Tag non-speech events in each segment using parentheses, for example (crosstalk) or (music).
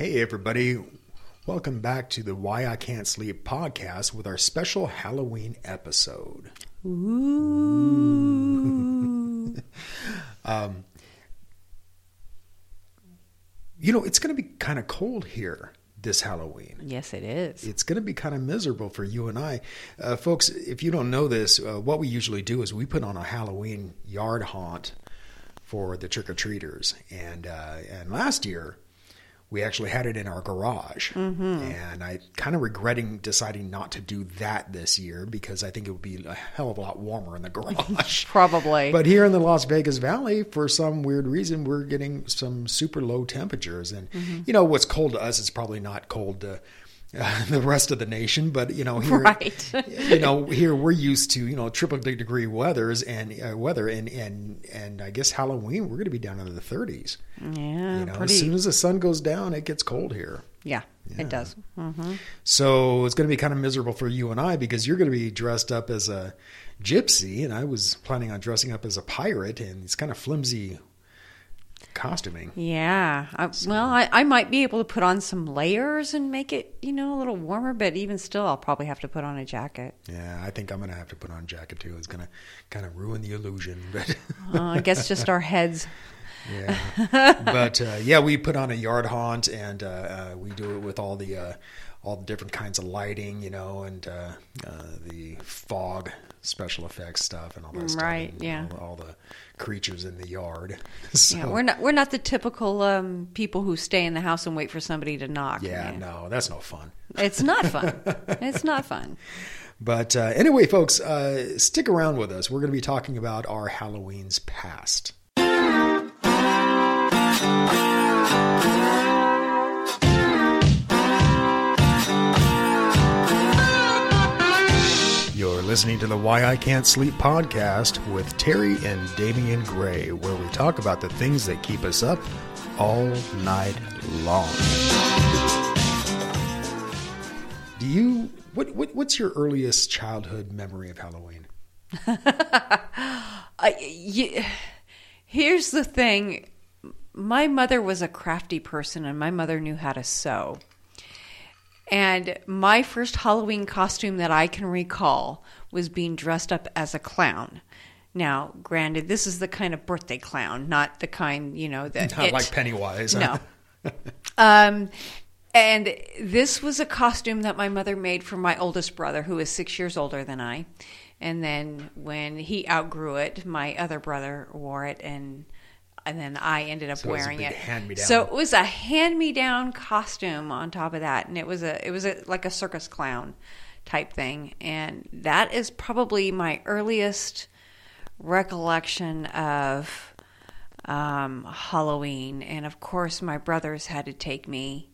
Hey, everybody. Welcome back to the Why I Can't Sleep podcast with our special Halloween episode. Ooh. (laughs) Um, you know, it's going to be kind of cold here this Halloween. yes, it is. It's going to be kind of miserable for you and I. Uh, folks, if you don't know this, uh, what we usually do is we put on a Halloween yard haunt for the trick or treaters. And, uh, and last year, we actually had it in our garage. And I kind of regretting deciding not to do that this year because I think it would be a hell of a lot warmer in the garage. (laughs) Probably. But here in the Las Vegas Valley, for some weird reason, we're getting some super low temperatures. And, Mm-hmm. you know, what's cold to us is probably not cold to uh, (laughs) the rest of the nation. But, you know, here, Right. (laughs) you know, here we're used to, you know, triple degree weathers and uh, weather. And, and, and I guess Halloween, we're going to be down into the 30s. yeah, You know, pretty. as soon as the sun goes down, it gets cold here. yeah, it does. hmm So it's going to be kind of miserable for you and I because you're going to be dressed up as a gypsy, and I was planning on dressing up as a pirate, and it's kind of flimsy costuming. Yeah. I, well, I, I might be able to put on some layers and make it, you know, a little warmer, but even still, I'll probably have to put on a jacket. Yeah, I think I'm going to have to put on a jacket too. It's going to kind of ruin the illusion, (laughs) but Uh, I guess just our heads. yeah. (laughs) But uh, yeah, we put on a yard haunt, and uh, uh, we do it with all the uh, all the different kinds of lighting, you know, and uh, uh, the fog special effects stuff and all that stuff. Right, yeah. All, all the creatures in the yard. (laughs) so, Yeah, we're not we're not the typical um, people who stay in the house and wait for somebody to knock. yeah, no, that's no fun. It's not fun. (laughs) it's not fun. But uh, anyway, folks, uh, stick around with us. We're going to be talking about our Halloween's past. Listening to the Why I Can't Sleep podcast with Terry and Damian Gray, where we talk about the things that keep us up all night long. Do you what, what what's your earliest childhood memory of Halloween? (laughs) I, y here's the thing my mother was a crafty person and my mother knew how to sew and my first halloween costume that i can recall was being dressed up as a clown now granted this is the kind of birthday clown not the kind you know that Not it- like Pennywise. no. (laughs) um, and this was a costume that my mother made for my oldest brother, who is six years older than I. And then when he outgrew it, my other brother wore it, and and then I ended up So it wearing big it. So it was a hand-me-down costume on top of that, and it was a it was a, like a circus clown type thing, and that is probably my earliest recollection of um, Halloween, and of course, my brothers had to take me.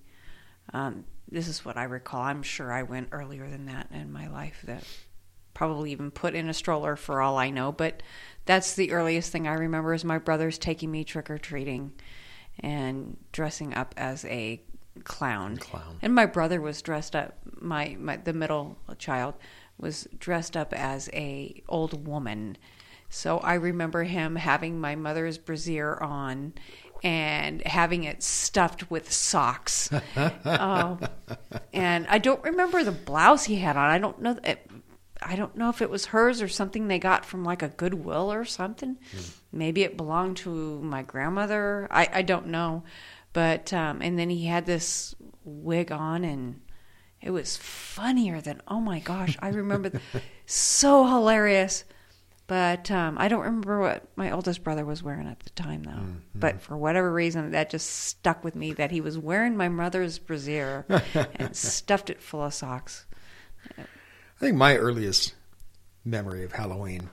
Um, this is what I recall. I'm sure I went earlier than that in my life. That probably even put in a stroller for all I know. But that's the earliest thing I remember is my brothers taking me trick or treating and dressing up as a clown. Clown. And my brother was dressed up. My, my the middle child was dressed up as a old woman. So I remember him having my mother's brassiere on and having it stuffed with socks. oh, (laughs) and I don't remember the blouse he had on. I don't know. It, I don't know if it was hers or something they got from like a Goodwill or something. Hmm. Maybe it belonged to my grandmother. I, I don't know. But um, and then he had this wig on and it was funnier than oh my gosh I remember (laughs) so hilarious. But um, I don't remember what my oldest brother was wearing at the time though. But for whatever reason that just stuck with me that he was wearing my mother's brassiere and (laughs) stuffed it full of socks. I think my earliest memory of Halloween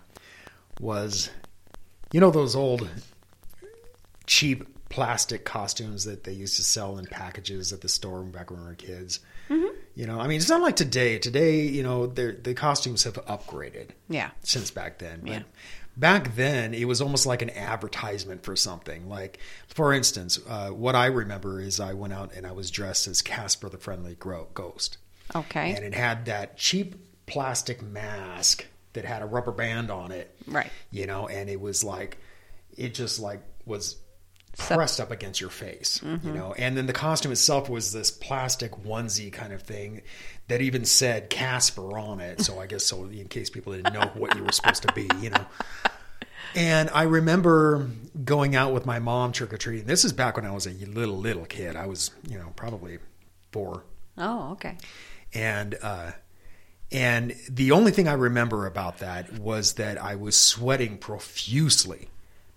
was, you know, those old cheap plastic costumes that they used to sell in packages at the store back when we were kids. You know, I mean, it's not like today. Today, you know, the costumes have upgraded Yeah. since back then. But Yeah. back then, it was almost like an advertisement for something. Like, for instance, uh, what I remember is I went out and I was dressed as Casper the Friendly Gro- Ghost Okay. and it had that cheap plastic mask that had a rubber band on it Right. you know and it was like it just like was pressed up against your face, Mm-hmm. you know. And then the costume itself was this plastic onesie kind of thing that even said Casper on it. So I guess so in case people didn't know what you were supposed to be, you know. And I remember going out with my mom trick or treating. This is back when I was a little little kid. I was, you know, probably four, Oh, okay. and uh, and the only thing I remember about that was that I was sweating profusely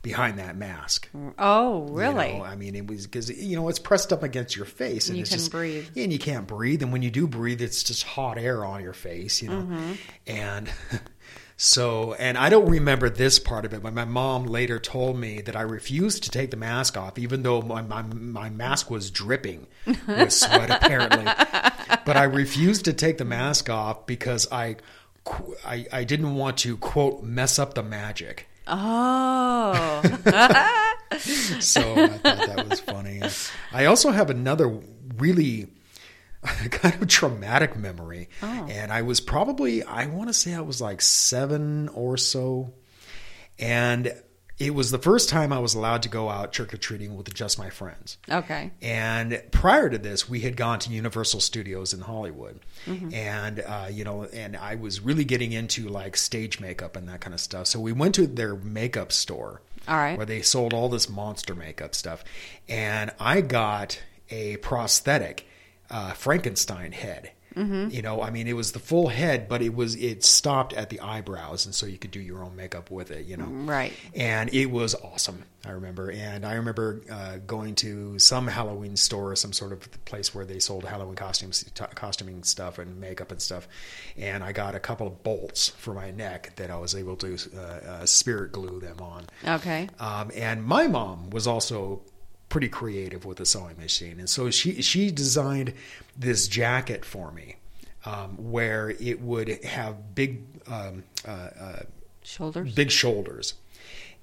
behind that mask. Oh, You really? know, I mean, it was because you know it's pressed up against your face, and You it's can just, breathe. and you can't breathe. And when you do breathe, it's just hot air on your face, you know. Mm-hmm. And (laughs) so, and I don't remember this part of it, but my mom later told me that I refused to take the mask off, even though my my, my mask was dripping with sweat, (laughs) apparently. But I refused to take the mask off because I. I, I didn't want to quote mess up the magic. Oh. (laughs) so I thought that was funny. I also have another really (laughs) kind of traumatic memory, oh. and I was probably I want to say I was like seven or so, and it was the first time I was allowed to go out trick or treating with just my friends. okay. And prior to this, we had gone to Universal Studios in Hollywood, and uh, you know, and I was really getting into like stage makeup and that kind of stuff. So we went to their makeup store, All right. where they sold all this monster makeup stuff, and I got a prosthetic uh, Frankenstein head. You know, I mean, it was the full head, but it was it stopped at the eyebrows, and so you could do your own makeup with it. You know, Right. and it was awesome. I remember, and I remember uh, going to some Halloween store, some sort of place where they sold Halloween costumes, t- costuming stuff, and makeup and stuff. And I got a couple of bolts for my neck that I was able to uh, uh, spirit glue them on. Okay. Um, and my mom was also pretty creative with a sewing machine, and so she she designed this jacket for me, um, where it would have big. Um, uh, uh, Shoulders. big shoulders.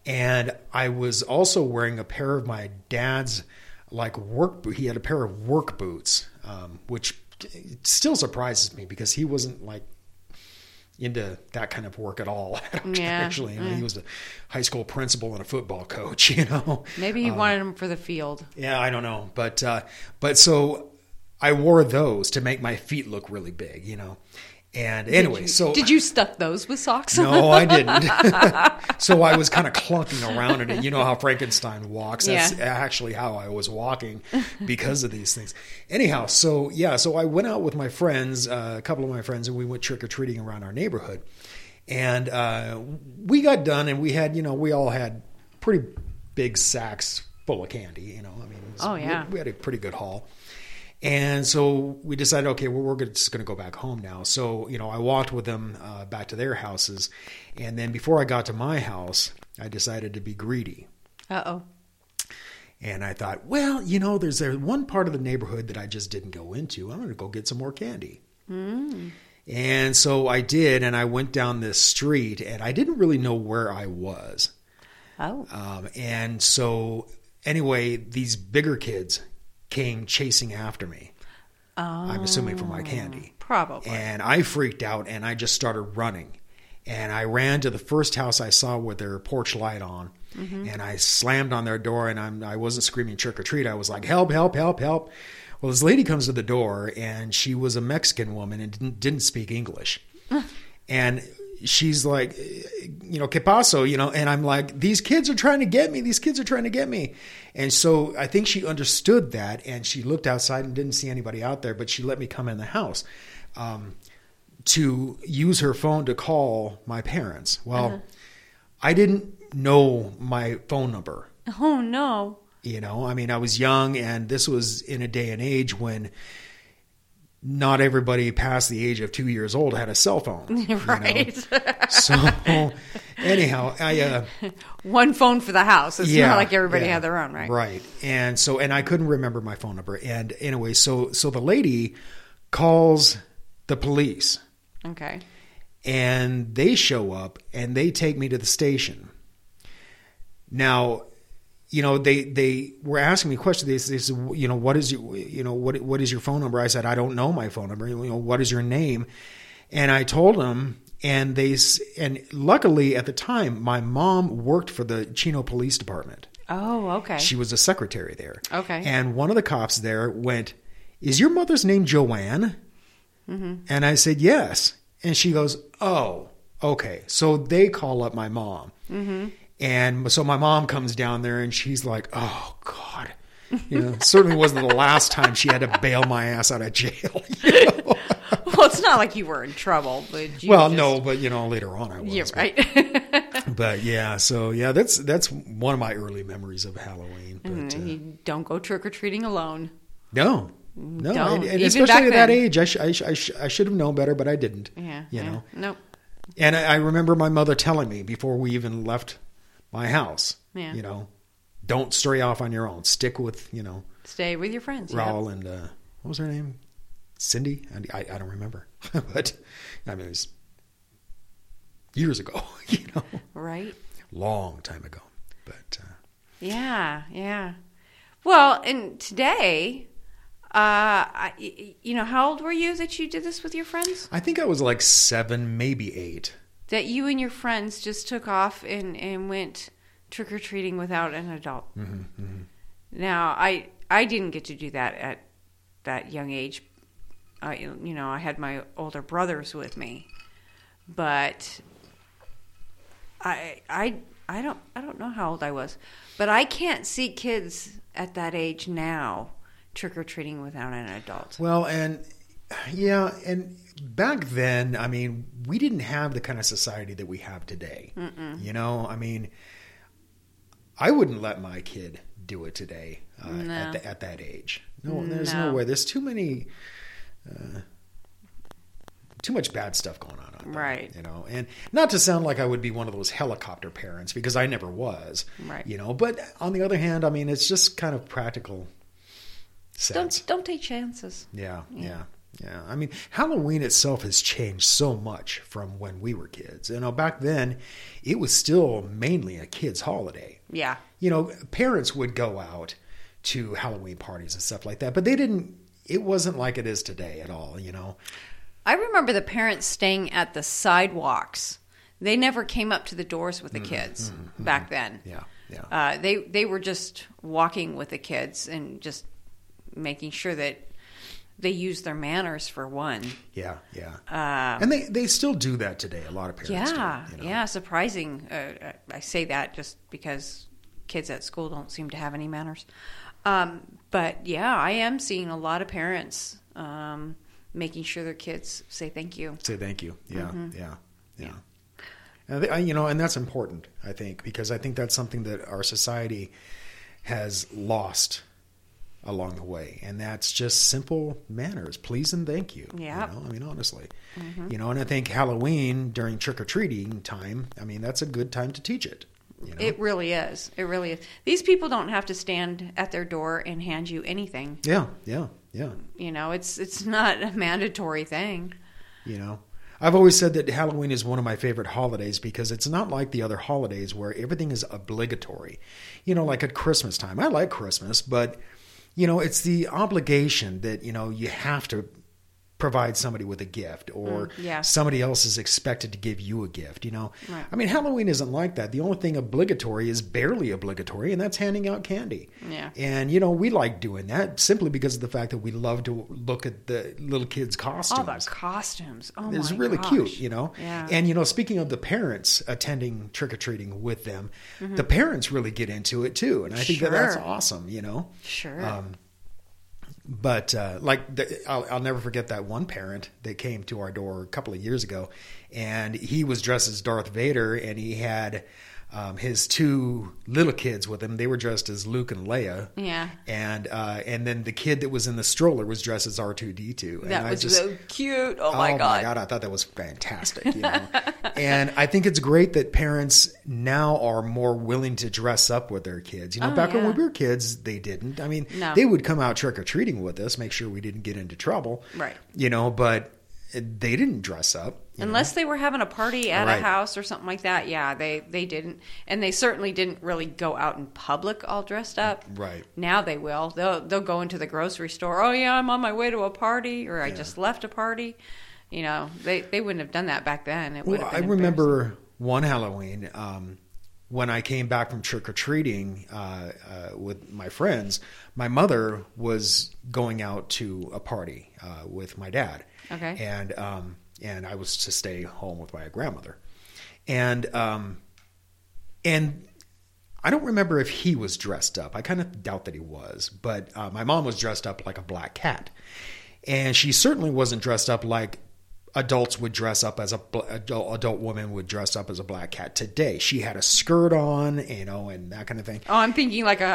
And I was also wearing a pair of my dad's like work. He had a pair of work boots, um, which still surprises me because he wasn't like into that kind of work at all. (laughs) Yeah, Actually, I mean, he was a high school principal and a football coach. (laughs) You know, Maybe he wanted them for the field. yeah, I don't know, but uh, but so I wore those to make my feet look really big. You know, and anyway, so Did you stuff those with socks? no, I didn't. (laughs) (laughs) so I was kind of clunking around in it. You know how Frankenstein walks. That's Yeah. actually how I was walking because of these things. Anyhow, so yeah, so I went out with my friends, uh, a couple of my friends, and we went trick or treating around our neighborhood. And uh, we got done, and we had, you know, we all had pretty big sacks full of candy. You know, I mean, was- Oh, yeah. we, we had a pretty good haul. And so we decided, okay, well, we're just going to go back home now. So, you know, I walked with them uh, back to their houses. And then before I got to my house, I decided to be greedy. Uh oh. And I thought, well, you know, there's there one part of the neighborhood that I just didn't go into. I'm going to go get some more candy. And so I did, and I went down this street, and I didn't really know where I was. Oh. Um, and so, anyway, these bigger kids came chasing after me. I'm assuming for my oh, candy. Probably. And I freaked out and I just started running. And I ran to the first house I saw with their porch light on. Mm-hmm. And I slammed on their door and I'm, I wasn't screaming trick or treat. I was like, help, help, help, help. Well, this lady comes to the door and she was a Mexican woman and didn't, didn't speak English. (laughs) and she's like, you know, que paso, you know, and I'm like, these kids are trying to get me. These kids are trying to get me. And so I think she understood that and she looked outside and didn't see anybody out there, but she let me come in the house. Um, to use her phone to call my parents. Well, I didn't know my phone number. oh no. You know, I mean, I was young, and this was in a day and age when not everybody past the age of two years old had a cell phone. (laughs) you know? Right. So, anyhow, I uh, (laughs) One phone for the house. It's yeah, not like everybody yeah, had their own, right? Right. And so, and I couldn't remember my phone number. And anyway, so so the lady calls the police Okay. and they show up and they take me to the station. Now, you know, they they were asking me questions. They, said, you know, what is your, you know, what what is your phone number? I said, I don't know my phone number. You know, what is your name? And I told them, and they and luckily at the time, my mom worked for the Chino Police Department. Oh, okay. She was a secretary there. Okay. And one of the cops there went, "Is your mother's name Joanne?" Mm-hmm. And I said, "Yes." And she goes, "Oh, okay." So they call up my mom. Mm-hmm. And so my mom comes down there and she's like, "Oh God." You know, certainly wasn't the last time she had to bail my ass out of jail. (laughs) you know? (laughs) well, it's not like you were in trouble, but you well, just- no, but you know, later on I was. Yeah, right. (laughs) But yeah, so yeah, that's that's one of my early memories of Halloween. But uh, you don't go trick or treating alone. no, no, Don't. and, and especially at that age, I, sh- I, sh- I, sh- I should have known better, but I didn't. Yeah. you yeah. know. Nope. And I, I remember my mother telling me before we even left my house, Yeah. you know, don't stray off on your own. Stick with you know Stay with your friends. yep. Raul and uh, what was her name? Cindy. I, I, I don't remember, (laughs) but I mean it was years ago. (laughs) You know, Right. long time ago. But uh, Yeah, yeah. Well, and today, uh, I, you know, how old were you that you did this with your friends? I think I was like seven, maybe eight. That you and your friends just took off and, and went trick or treating without an adult. Mm-hmm, Now, I I didn't get to do that at that young age. I you know I had my older brothers with me, but I I I don't I don't know how old I was, but I can't see kids at that age now trick or treating without an adult. Well, and yeah, and back then, I mean, we didn't have the kind of society that we have today. You know, I mean, I wouldn't let my kid do it today uh, No. at, the, at that age. No, there's no. No. way. There's too many. Uh, too much bad stuff going on out there, Right. You know, and not to sound like I would be one of those helicopter parents because I never was. Right. You know, but on the other hand, I mean, it's just kind of practical sense. Don't don't take chances. Yeah, yeah, yeah. I mean, Halloween itself has changed so much from when we were kids. You know, back then, it was still mainly a kids' holiday. Yeah. You know, parents would go out to Halloween parties and stuff like that, but they didn't. It wasn't like it is today at all. You know. I remember the parents staying at the sidewalks. They never came up to the doors with the mm-hmm, kids mm-hmm, mm-hmm. back then. Yeah, yeah. Uh, they they were just walking with the kids and just making sure that they use their manners for one. Yeah, yeah. Uh, and they they still do that today. A lot of parents. yeah, do, you know? yeah, surprising. Uh, I say that just because kids at school don't seem to have any manners. Um, but yeah, I am seeing a lot of parents um, making sure their kids say thank you. Say thank you. Yeah, Mm-hmm. yeah, yeah. And I, you know, and that's important, I think, because I think that's something that our society has lost along the way, and that's just simple manners, please and thank you. you know? I mean, honestly, Mm-hmm. you know, and I think Halloween during trick or treating time, I mean, that's a good time to teach it. You know? It really is. It really is. These people don't have to stand at their door and hand you anything. yeah, yeah, yeah. You know, it's it's not a mandatory thing. You know, I've always said that Halloween is one of my favorite holidays because it's not like the other holidays where everything is obligatory. You know, like at Christmas time. I like Christmas, but you know, it's the obligation that, you know, you have to provide somebody with a gift or Mm, yeah. somebody else is expected to give you a gift, you know. Right. I mean, Halloween isn't like that. The only thing obligatory is barely obligatory and that's handing out candy. Yeah. And you know, we like doing that simply because of the fact that we love to look at the little kids' costumes All the costumes. Oh it's really gosh. cute, you know. Yeah. And you know, speaking of the parents attending trick or treating with them, Mm-hmm. the parents really get into it too, and I think that that's awesome, you know. Sure. Um, but uh, like, the, I'll, I'll never forget that one parent that came to our door a couple of years ago, and he was dressed as Darth Vader, and he had. Um, his two little kids with him, they were dressed as Luke and Leia. Yeah. And uh, and then the kid that was in the stroller was dressed as R two D two. that I was just, so cute. Oh my god. oh my god, I thought that was fantastic. You know? (laughs) and I think it's great that parents now are more willing to dress up with their kids. You know, Oh, back when we were kids, they didn't. I mean, No. they would come out trick or treating with us, make sure we didn't get into trouble. Right. You know, but they didn't dress up. You know? Unless they were having a party at Right. a house or something like that, yeah, they they didn't, and they certainly didn't really go out in public all dressed up. Right. Now they will. They'll they'll go into the grocery store. Oh yeah, I'm on my way to a party, or I just left a party. You know, they they wouldn't have done that back then. It would Well, I remember one Halloween. Um, when I came back from trick or treating uh, uh, with my friends, my mother was going out to a party uh, with my dad. Okay. And um, and I was to stay home with my grandmother, and um, and I don't remember if he was dressed up. I kind of doubt that he was, but uh, my mom was dressed up like a black cat, and she certainly wasn't dressed up like adults would dress up as a adult, adult woman would dress up as a black cat today. She had a skirt on, you know, and that kind of thing. Oh, I'm thinking like a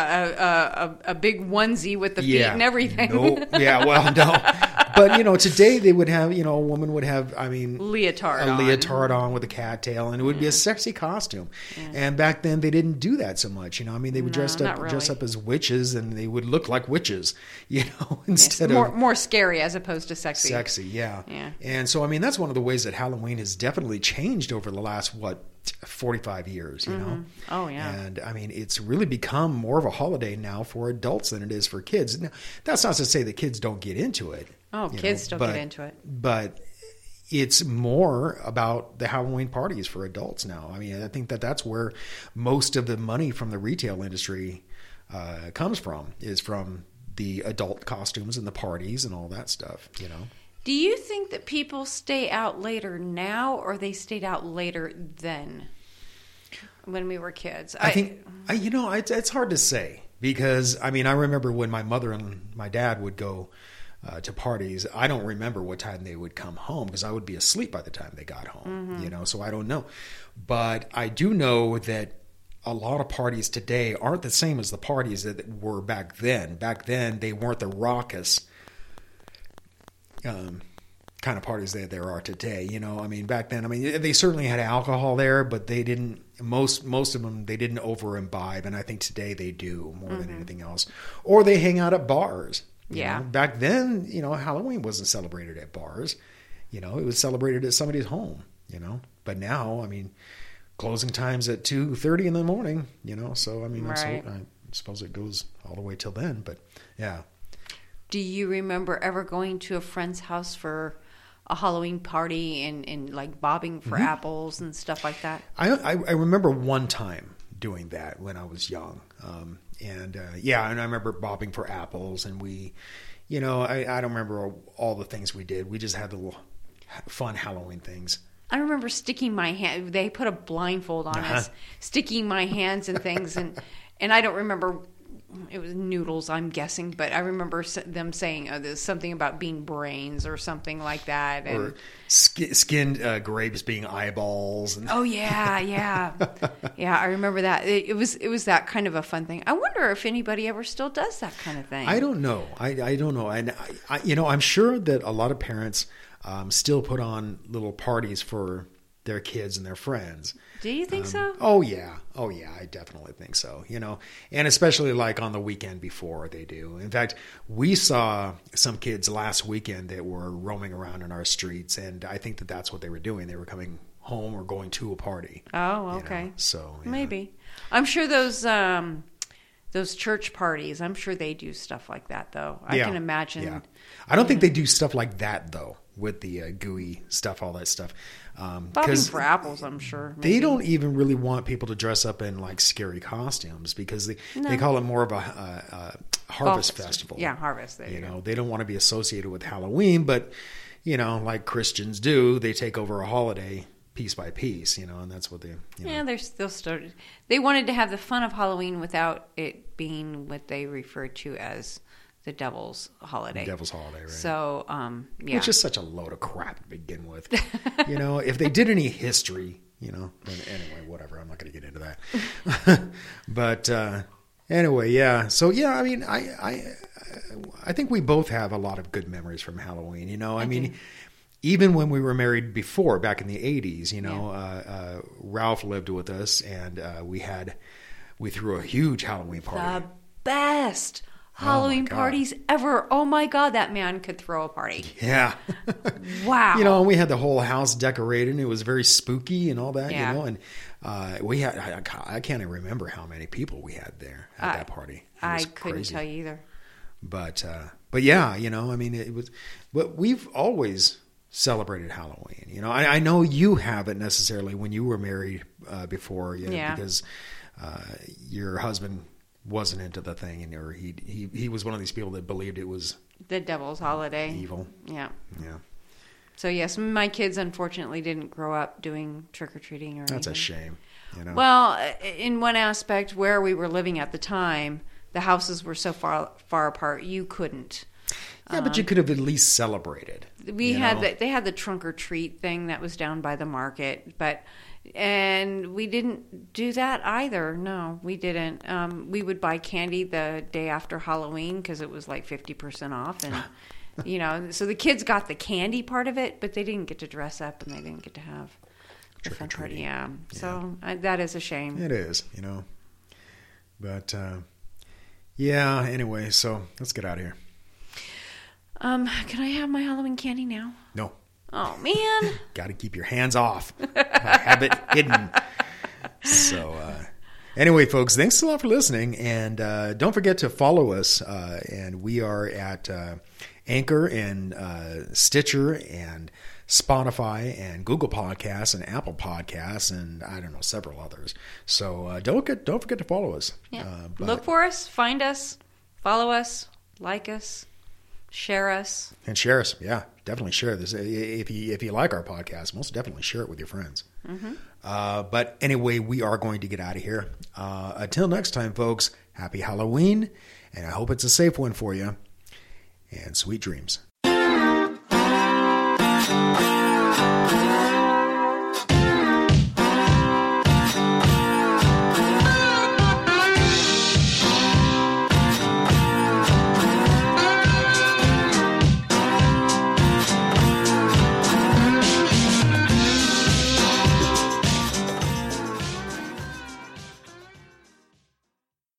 a, a, a big onesie with the feet and everything. No, yeah, well, no. (laughs) But you know, today they would have, you know, a woman would have, I mean, leotard, a on. leotard on with a cattail, and it would yeah. be a sexy costume. Yeah. And back then they didn't do that so much. You know, I mean, they would no, dress up really. dress up as witches, and they would look like witches. (laughs) You know, instead yes, more, of more scary as opposed to sexy. Sexy, yeah. Yeah. And so, I mean, that's one of the ways that Halloween has definitely changed over the last what 45 years, you mm-hmm. know? Oh, yeah. And I mean, it's really become more of a holiday now for adults than it is for kids. Now, that's not to say that kids don't get into it. Oh, kids know, still but, get into it. But it's more about the Halloween parties for adults now. I mean, I think that that's where most of the money from the retail industry uh, comes from, is from the adult costumes and the parties and all that stuff, you know? Do you think that people stay out later now or they stayed out later then when we were kids? I, I think, I, you know, it's, it's hard to say because, I mean, I remember when my mother and my dad would go uh, to parties, I don't remember what time they would come home because I would be asleep by the time they got home, mm-hmm. you know, so I don't know. But I do know that a lot of parties today aren't the same as the parties that were back then. Back then, they weren't the raucous um, kind of parties that there are today. You know, I mean, back then, I mean, they certainly had alcohol there, but they didn't. Most most of them they didn't over imbibe, and I think today they do more mm-hmm. than anything else. Or they hang out at bars. Yeah. Know? Back then, you know, Halloween wasn't celebrated at bars. You know, it was celebrated at somebody's home. You know, but now, I mean, closing times at two thirty in the morning. You know, so I mean, right. I suppose it goes all the way till then. But yeah. Do you remember ever going to a friend's house for a Halloween party and, and like bobbing for mm-hmm. apples and stuff like that? I, I, I remember one time doing that when I was young. Um, and uh, yeah, and I remember bobbing for apples, and we, you know, I, I don't remember all, all the things we did. We just had the little fun Halloween things. I remember sticking my hand. They put a blindfold on uh-huh. us, sticking my hands and things, and and I don't remember it was noodles, I'm guessing, but I remember them saying uh, there's something about being brains or something like that, and or sk- skinned uh, grapes being eyeballs. And... Oh yeah, yeah, (laughs) yeah. I remember that. It, it, was it was that kind of a fun thing. I wonder if anybody ever still does that kind of thing. I don't know. I, I don't know. And I, I, you know, I'm sure that a lot of parents um, still put on little parties for their kids and their friends. Do you think um, so? Oh yeah, oh yeah, I definitely think so. You know, and especially like on the weekend before they do. In fact, we saw some kids last weekend that were roaming around in our streets, and I think that that's what they were doing. They were coming home or going to a party. Oh, okay. You know? So yeah. maybe I'm sure those. Um, those church parties, I'm sure they do stuff like that, though. I yeah. can imagine. Yeah. I don't think they do stuff like that, though with the uh, gooey stuff, all that stuff. Um, Bobbing for apples, I'm sure. Maybe. They don't even really want people to dress up in like scary costumes because they, no. they call it more of a, uh, uh, harvest Fall festival. Yeah, harvest. There you, you know, they don't want to be associated with Halloween, but you know, like Christians do, they take over a holiday piece by piece, you know, and that's what they. You know. Yeah, they're still started. They wanted to have the fun of Halloween without it being what they refer to as the devil's holiday. Devil's holiday, right? So, um, yeah, which is such a load of crap to begin with. (laughs) you know, if they did any history, you know, anyway, whatever. I'm not going to get into that. (laughs) but uh, anyway, yeah. So yeah, I mean, I, I, I think we both have a lot of good memories from Halloween. You know, I, I mean. Do. Even when we were married before, back in the '80s, you know, yeah. uh, uh, Ralph lived with us, and uh, we had we threw a huge Halloween party. The best. Oh Halloween oh parties ever. Oh my God, that man could throw a party. Yeah. (laughs) wow. You know, and we had the whole house decorated and it was very spooky and all that, yeah. you know, and uh, we had, I, I, can't even remember how many people we had there at that party. I couldn't crazy. tell you either. But, uh, but yeah, you know, I mean, it was, but we've always celebrated Halloween. You know, I, I know you haven't necessarily when you were married uh, before, you know, yeah. because uh, your husband wasn't into the thing, and or he he he was one of these people that believed it was The devil's holiday. evil. Yeah. Yeah, So yes, my kids unfortunately didn't grow up doing trick or treating or that's a shame. You know. Well, in one aspect, where we were living at the time, the houses were so far far apart, you couldn't. Yeah, but you could have at least celebrated. We had know? the, they had the trunk or treat thing that was down by the market, but and we didn't do that either. No, we didn't. Um, we would buy candy the day after Halloween because it was like fifty percent off, and (laughs) you know, so the kids got the candy part of it, but they didn't get to dress up and they didn't get to have the fun party. Trick-or-treating. Yeah, so I, that is a shame. It is, you know. But uh, yeah. Anyway, so let's get out of here. Um, can I have my Halloween candy now? No, Oh man. (laughs) got to keep your hands off. have it hidden. So, uh, anyway, folks, thanks a lot for listening. And uh, don't forget to follow us. Uh, and we are at uh, Anchor and uh, Stitcher and Spotify and Google Podcasts and Apple Podcasts and I don't know several others. So uh, don't get don't forget to follow us. Yeah. Uh, but- Look for us, find us, follow us, like us, share us. and share us. Yeah, definitely share this if you if you like our podcast. Most definitely share it with your friends. Uh, but anyway, we are going to get out of here. Uh, until next time, folks. Happy Halloween, and I hope it's a safe one for you. And sweet dreams.